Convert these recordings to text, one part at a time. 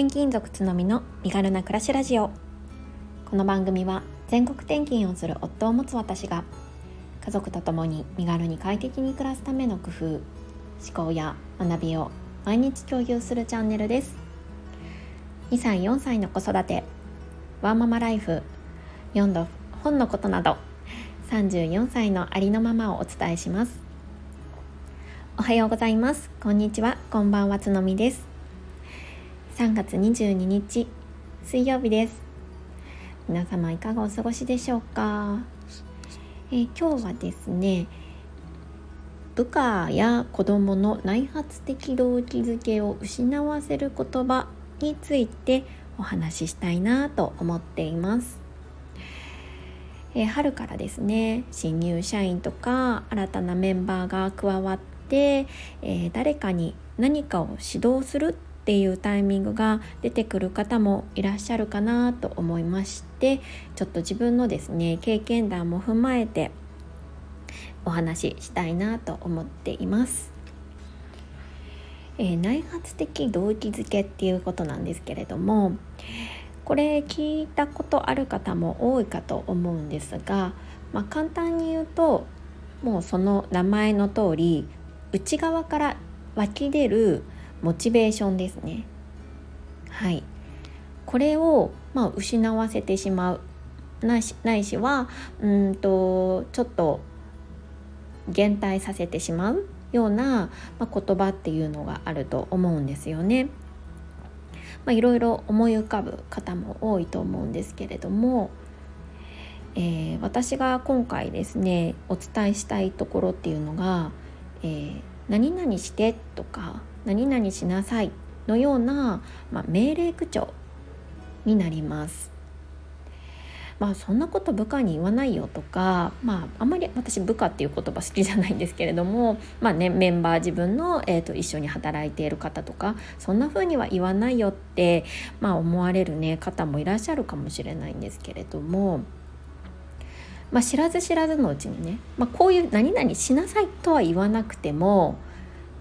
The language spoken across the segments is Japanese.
転勤族つのみの身軽な暮らしラジオ。この番組は全国転勤をする夫を持つ私が家族と共に身軽に快適に暮らすための工夫思考や学びを毎日共有するチャンネルです。2歳4歳の子育てワンママライフ4度本のことなど34歳のありのままをお伝えします。おはようございます。こんにちは。こんばんはつのみです。3月22日水曜日です。皆様いかがお過ごしでしょうか、えー、今日はですね部下や子供の内発的動機づけを失わせる言葉についてお話ししたいなと思っています、えー、春からですね新入社員とか新たなメンバーが加わって、えー、誰かに何かを指導するっていうタイミングが出てくる方もいらっしゃるかなと思いましてちょっと自分のですね経験談も踏まえてお話ししたいなと思っています。えー、内発的動機づけっていうことなんですけれどもこれ聞いたことある方も多いかと思うんですが、まあ、簡単に言うともうその名前の通り内側から湧き出るモチベーションですね。はい。これを、まあ、失わせてしまう。ないしないしはうんとちょっと減退させてしまうような、まあ、言葉っていうのがあると思うんですよね。まあ、いろいろ思い浮かぶ方も多いと思うんですけれども、えー、私が今回ですねお伝えしたいところっていうのが「えー、何々して」とか何々しなさいのような、まあ、命令口調になります。まあそんなこと部下に言わないよとか、まあ、あんまり私部下っていう言葉好きじゃないんですけれども、まあね、メンバー自分の、えーと、一緒に働いている方とかそんな風には言わないよって、まあ、思われる、ね、方もいらっしゃるかもしれないんですけれども。まあ、知らず知らずのうちにね、まあ、こういう「何々しなさい」とは言わなくても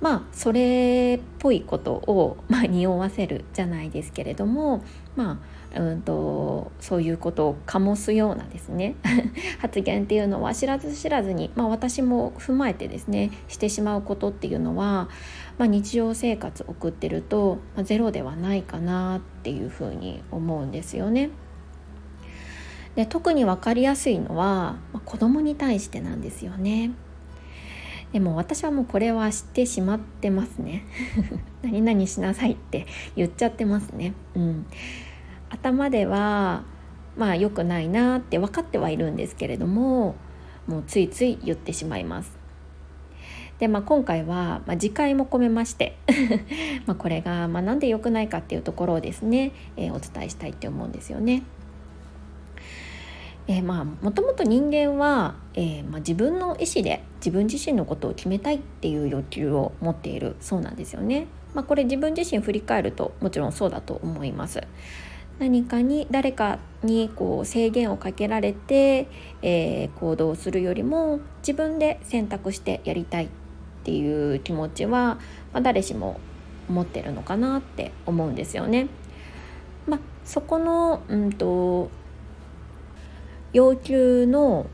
まあそれっぽいことを、まあ、匂わせるじゃないですけれどもまあうんとそういうことを醸すようなですね 発言っていうのは知らず知らずに、まあ、私も踏まえてですねしてしまうことっていうのは、まあ、日常生活送ってると、まあ、ゼロではないかなっていうふうに思うんですよね。で特に分かりやすいのは、まあ、子供に対してなんですよね。でも私はもうこれは知ってしまってますね。何々しなさいって言っちゃってますね。うん。頭ではまあ良くないなって分かってはいるんですけれどももうついつい言ってしまいます。でまあ、今回は、まあ、次回も込めまして まこれが、まあ、なんで良くないかっていうところをですね、えー、お伝えしたいって思うんですよね。えー、まあもともと人間は、えーまあ、自分の意思で自分自身のことを決めたいっていう欲求を持っているそうなんですよね。まあ、これ自分自身振り返るともちろんそうだと思います。何かに誰かにこう制限をかけられて、えー、行動するよりも自分で選択してやりたいっていう気持ちは、まあ、誰しも持ってるのかなって思うんですよね。まあ、そこの、うんと要求の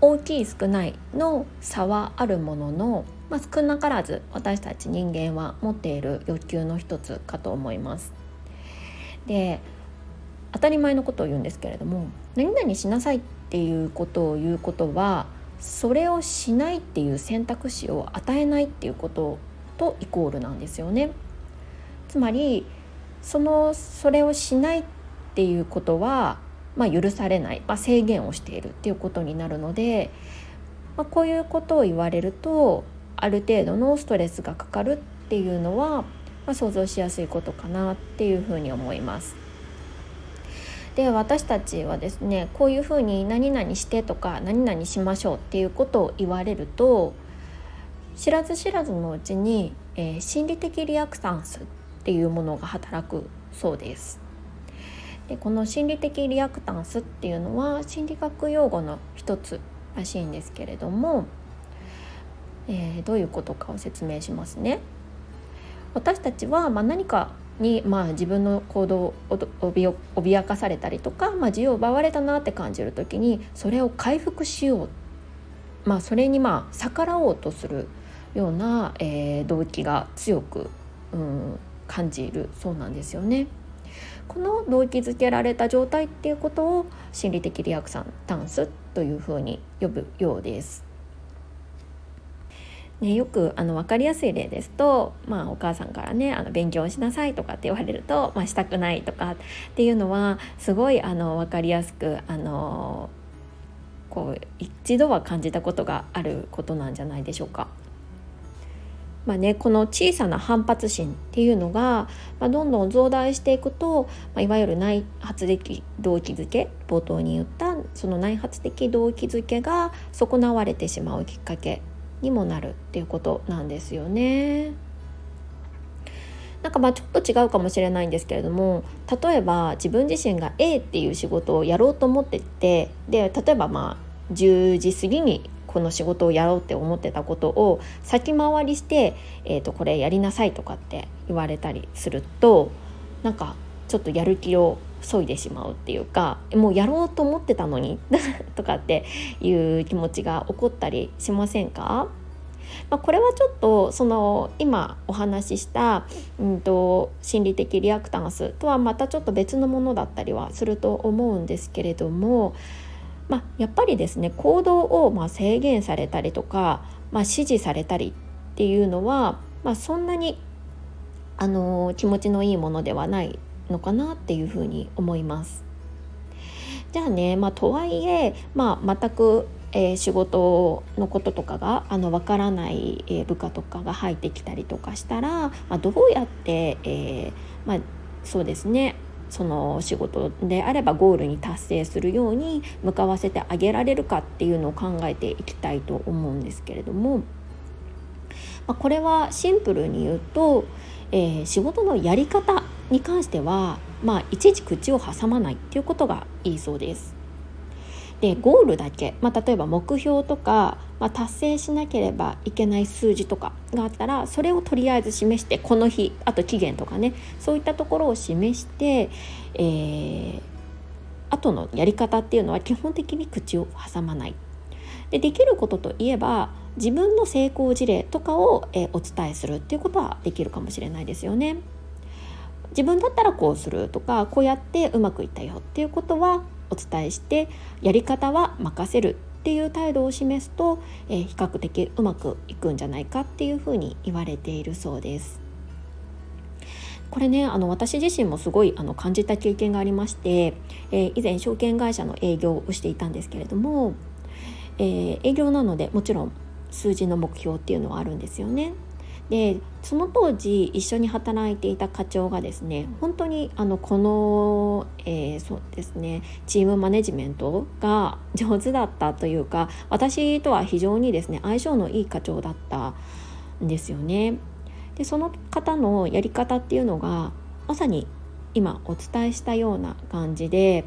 大きい少ないの差はあるものの、まあ、少なからず私たち人間は持っている欲求の一つかと思います。で当たり前のことを言うんですけれども何々しなさいっていうことを言うことはそれをしないっていう選択肢を与えないっていうこととイコールなんですよね。つまりそのそれをしないっていうことはまあ、許されない、まあ、制限をしているっていうことになるので、まあ、こういうことを言われるとある程度のストレスがかかるっていうのは、まあ、想像しやすいことかなっていうふうに思います。で私たちはですねこういうふうに何々してとか何々しましょうっていうことを言われると知らず知らずのうちに、えー、心理的リアクタンスっていうものが働くそうです。でこの心理的リアクタンスっていうのは心理学用語の一つらしいんですけれども、えー、どういうことかを説明しますね。私たちはま何かに、まあ、自分の行動を脅かされたりとか、まあ、自由を奪われたなって感じる時にそれを回復しよう、まあ、それにまあ逆らおうとするような、えー、動機が強く、うん、感じるそうなんですよね。この動機づけられた状態っていうことを心理的リアクションタンスというふうに呼ぶようです。ね、よくあの分かりやすい例ですと、まあ、お母さんからねあの勉強しなさいとかって言われると、まあ、したくないとかっていうのはすごいあの分かりやすくあのこう一度は感じたことがあることなんじゃないでしょうか。まあね、この小さな反発心っていうのが、まあ、どんどん増大していくと、まあ、いわゆる内発的動機づけ冒頭に言ったその内発的動機づけが損なわれてしまうきっかけにもなるっていうことなんですよね。なんかまあちょっと違うかもしれないんですけれども例えば自分自身が A っていう仕事をやろうと思っててで例えばまあ10時過ぎにこの仕事をやろうって思ってたことを先回りして、えー、とこれやりなさいとかって言われたりするとなんかちょっとやる気を削いでしまうっていうかもうやろうと思ってたのに とかっていう気持ちが起こったりしませんか？まあ、これはちょっとその今お話しした、うんと、心理的リアクタンスとはまたちょっと別のものだったりはすると思うんですけれども、まあ、やっぱりですね行動をま制限されたりとか、まあ、指示されたりっていうのは、まあ、そんなにあの気持ちのいいものではないのかなっていうふうに思います。じゃあね、まあ、とはいえ、まあ、全くえー、仕事のこととかがあの分からない、えー、部下とかが入ってきたりとかしたら、まあ、どうやって、えー、まあ、そうですねその仕事であればゴールに達成するように向かわせてあげられるかっていうのを考えていきたいと思うんですけれども、まあ、これはシンプルに言うと、えー、仕事のやり方に関しては、まあ、いちいち口を挟まないっていうことがいいそうです。でゴールだけ、まあ、例えば目標とか、まあ、達成しなければいけない数字とかがあったらそれをとりあえず示してこの日あと期限とかねそういったところを示して、えー、後のやり方っていうのは基本的に口を挟まない。でできることといえば自分の成功事例とかを、えー、お伝えするっていうことはできるかもしれないですよね。自分だったらこうするとかこうやってうまくいったよっていうことはお伝えしてやり方は任せるっていう態度を示すと、えー、比較的うまくいくんじゃないかっていうふうに言われているそうです。これねあの私自身もすごいあの感じた経験がありまして、えー、以前証券会社の営業をしていたんですけれども、えー、営業なのでもちろん数字の目標っていうのはあるんですよね。でその当時一緒に働いていた課長がですね本当にあのこの、えー、そうですねチームマネジメントが 上手だったというか私とは非常にですね相性のいい課長だったんですよね。でその方のやり方っていうのがまさに今お伝えしたような感じで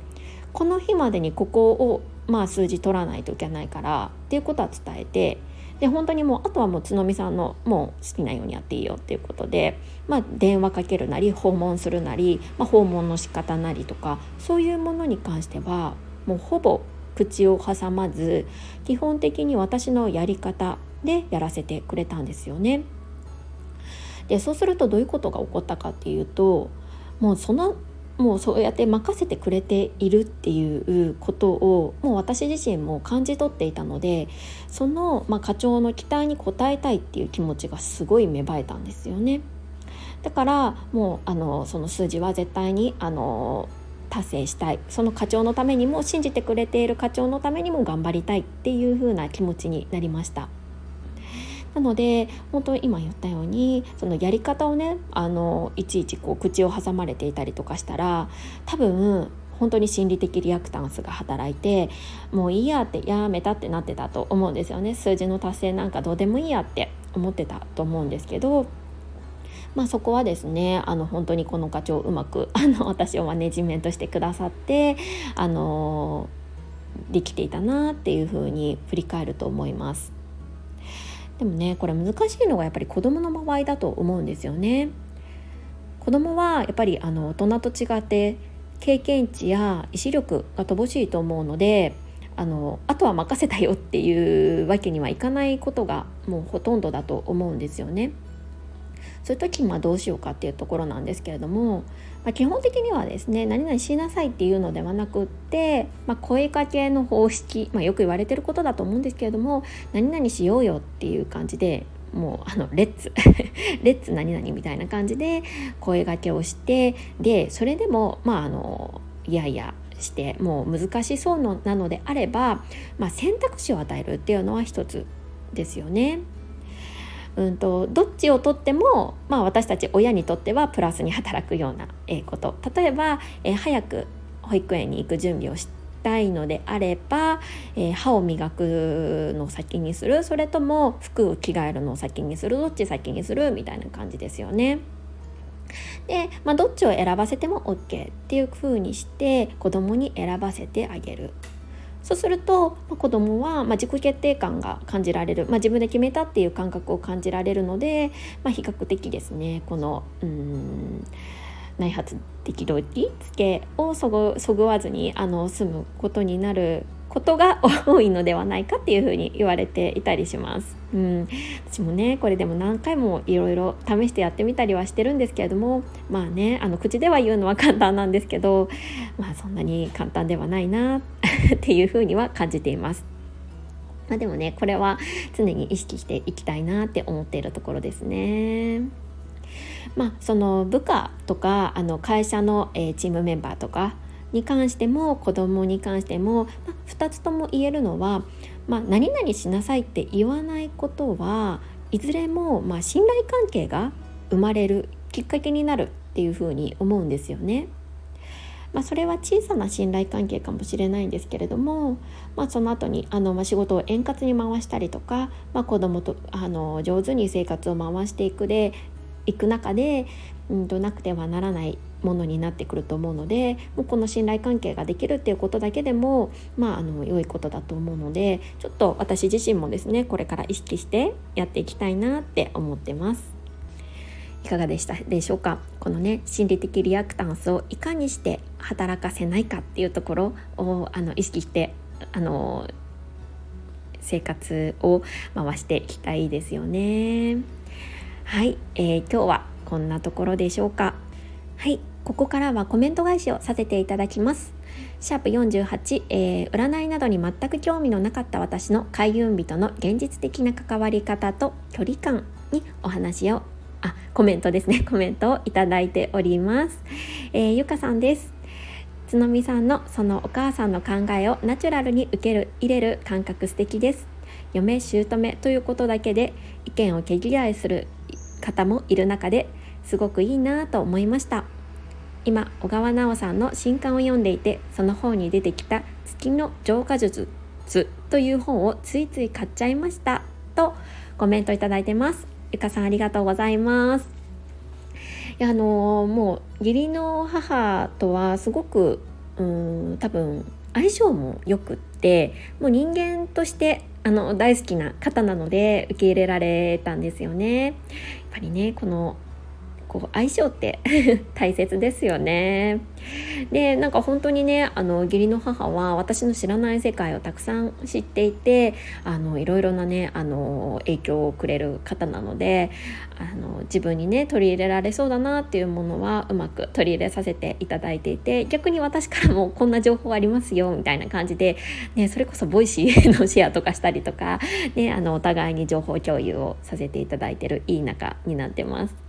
この日までにここをまあ数字取らないといけないからっていうことは伝えてで本当にもうあとはもう角見さんのもう好きなようにやっていいよっていうことで、まあ、電話かけるなり訪問するなり、まあ、訪問の仕方なりとかそういうものに関してはもうほぼ口を挟まず基本的に私のやり方でやらせてくれたんですよね。でそうするとどういうことが起こったかっていうともうそのもうそうやって任せてくれているっていうことをもう私自身も感じ取っていたのでその、まあ、課長の期待に応えたいっていう気持ちがすごい芽生えたんですよね。だからもうあのその数字は絶対にあの達成したいその課長のためにも信じてくれている課長のためにも頑張りたいっていう風な気持ちになりました。なので本当に今言ったようにそのやり方をねあのいちいちこう口を挟まれていたりとかしたら多分本当に心理的リアクタンスが働いてもういいやってやめたってなってたと思うんですよね数字の達成なんかどうでもいいやって思ってたと思うんですけどまあ、そこはですねあの本当にこの課長うまく あの私をマネジメントしてくださってあのできていたなっていうふうに振り返ると思います。でもねこれ難しいのがやっぱり子どもの場合だと思うんですよね。子子供はやっぱりあの大人と違って経験値や意志力が乏しいと思うのであのあとは任せたよっていうわけにはいかないことがもうほとんどだと思うんですよね。そういう時にはどうしようかっていうところなんですけれども、まあ、基本的にはですね何々しなさいっていうのではなくって、まあ、声かけの方式、まあ、よく言われてることだと思うんですけれども何々しようよっていう感じでもうあのレッツレッツ何々みたいな感じで声がけをしてでそれでもまああのいやいやしてもう難しそうのなのであれば、まあ、選択肢を与えるっていうのは一つですよね。うんと、どっちをとっても、まあ、私たち親にとってはプラスに働くようなこと例えば、え、早く保育園に行く準備をしたいのであれば、え、歯を磨くのを先にするそれとも服を着替えるのを先にするどっち先にするみたいな感じですよね。で、まあ、どっちを選ばせても OK っていう風にして子供に選ばせてあげる。そうすると、まあ、子どもは、まあ、自己決定感が感じられる、まあ、自分で決めたっていう感覚を感じられるので、まあ、比較的ですねこのうん内発的動機付けをそぐそぐわずにあの済むことになることが多いのではないかっていうふうに言われていたりします。うん、私もねこれでも何回もいろいろ試してやってみたりはしてるんですけれどもまあねあの口では言うのは簡単なんですけどまあそんなに簡単ではないなっていうふうには感じています。まあ、でもねこれは常に意識していきたいなって思っているところですね。まあ、その部下とかあの会社の、えー、チームメンバーとかに関しても子供に関しても、まあ、2つとも言えるのは、まあ、何々しなさいって言わないことはいずれも、まあ、信頼関係が生まれるきっかけになるっていうふうに思うんですよね。まあ、それは小さな信頼関係かもしれないんですけれども、まあ、その後にあのまに仕事を円滑に回したりとか、まあ、子供とあの上手に生活を回していくでいく中で、うんとなくてはならないものになってくると思うのでもうこの信頼関係ができるっていうことだけでもまああの良いことだと思うのでちょっと私自身もですねこれから意識してやっていきたいなって思ってます。いかがでしたでしょうか？このね心理的リアクタンスをいかにして働かせないかっていうところをあの意識してあの生活を回していきたいですよね。はい、えー、今日はこんなところでしょうか？はいここからはコメント返しをさせていただきます。シャープ48、えー、占いなどに全く興味のなかった私の開運日との現実的な関わり方と距離感にお話をあコメントですね。コメントをいただいております、えー、ゆかさんです。つのみさんのそのお母さんの考えをナチュラルに受ける入れる感覚素敵です。嫁姑ということだけで意見を毛嫌いする方もいる中ですごくいいなと思いました。今小川直さんの新刊を読んでいてその本に出てきた「月の浄化術」という本をついつい買っちゃいましたとコメントいただいてます。ゆかさんありがとうございます。いやあのー、もう義理の母とはすごくうん多分相性もよくってもう人間としてあの大好きな方なので受け入れられたんですよね。やっぱりねこのこう相性って 大切ですよね。でなんか本当にねあの義理の母は私の知らない世界をたくさん知っていてあのいろいろなねあの影響をくれる方なのであの自分にね取り入れられそうだなっていうものはうまく取り入れさせていただいていて逆に私からもこんな情報ありますよみたいな感じで、ね、それこそボイシーのシェアとかしたりとか、ね、あのお互いに情報共有をさせていただいてるいい仲になってます。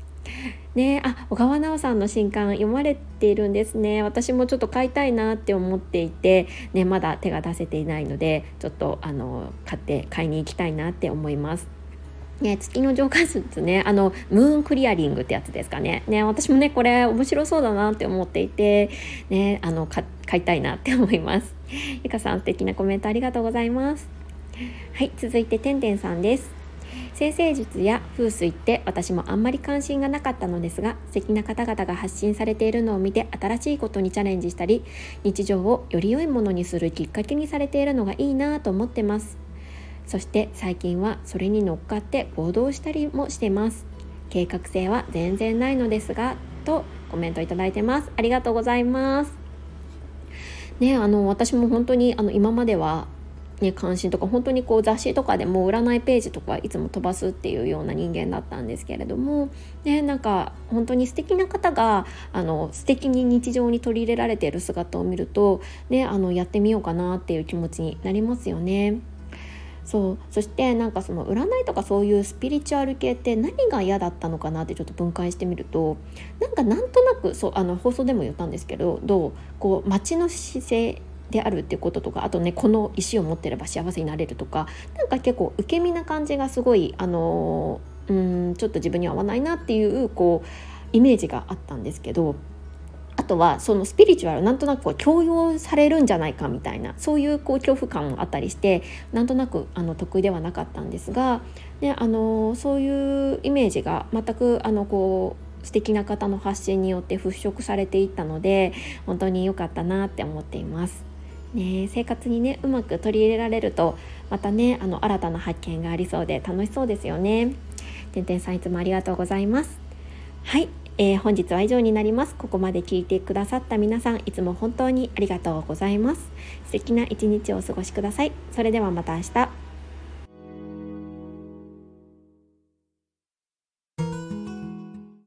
ねあ小川奈緒さんの新刊読まれているんですね。私もちょっと買いたいなって思っていて、ね、まだ手が出せていないのでちょっとあの買って買いに行きたいなって思います。ね、月の浄化術ねあのムーンクリアリングってやつですかね。ね私もねこれ面白そうだなって思っていて、ね、あの買いたいなって思います。ゆかさん素敵なコメントありがとうございます。はい続いててんてんさんです。先生術や風水って私もあんまり関心がなかったのですが素敵な方々が発信されているのを見て新しいことにチャレンジしたり日常をより良いものにするきっかけにされているのがいいなと思ってます。そして最近はそれに乗っかって行動したりもしてます。計画性は全然ないのですがとコメントいただいてます。ありがとうございます。ねあの私も本当にあの今まではね、関心とか本当にこう雑誌とかでも占いページとかいつも飛ばすっていうような人間だったんですけれども、ね、なんか本当に素敵な方があの素敵に日常に取り入れられている姿を見ると、ね、あのやってみようかなっていう気持ちになりますよね。そうそしてなんかその占いとかそういうスピリチュアル系って何が嫌だったのかなってちょっと分解してみるとなんかなんとなくそうあの放送でも言ったんですけどどうこう街の姿勢であるっていうこととかあとねこの石を持ってれば幸せになれるとかなんか結構受け身な感じがすごいあのうんちょっと自分には合わないなっていうこうイメージがあったんですけどあとはそのスピリチュアルなんとなくこう強要されるんじゃないかみたいなそういうこう恐怖感もあったりしてなんとなくあの得意ではなかったんですが、ね、あのそういうイメージが全くあのこう素敵な方の発信によって払拭されていったので本当に良かったなって思っています。ね、生活にねうまく取り入れられるとまたねあの新たな発見がありそうで楽しそうですよね。てんてんさんいつもありがとうございます。はい、えー、本日は以上になります。ここまで聞いてくださった皆さんいつも本当にありがとうございます。素敵な一日をお過ごしください。それではまた明日。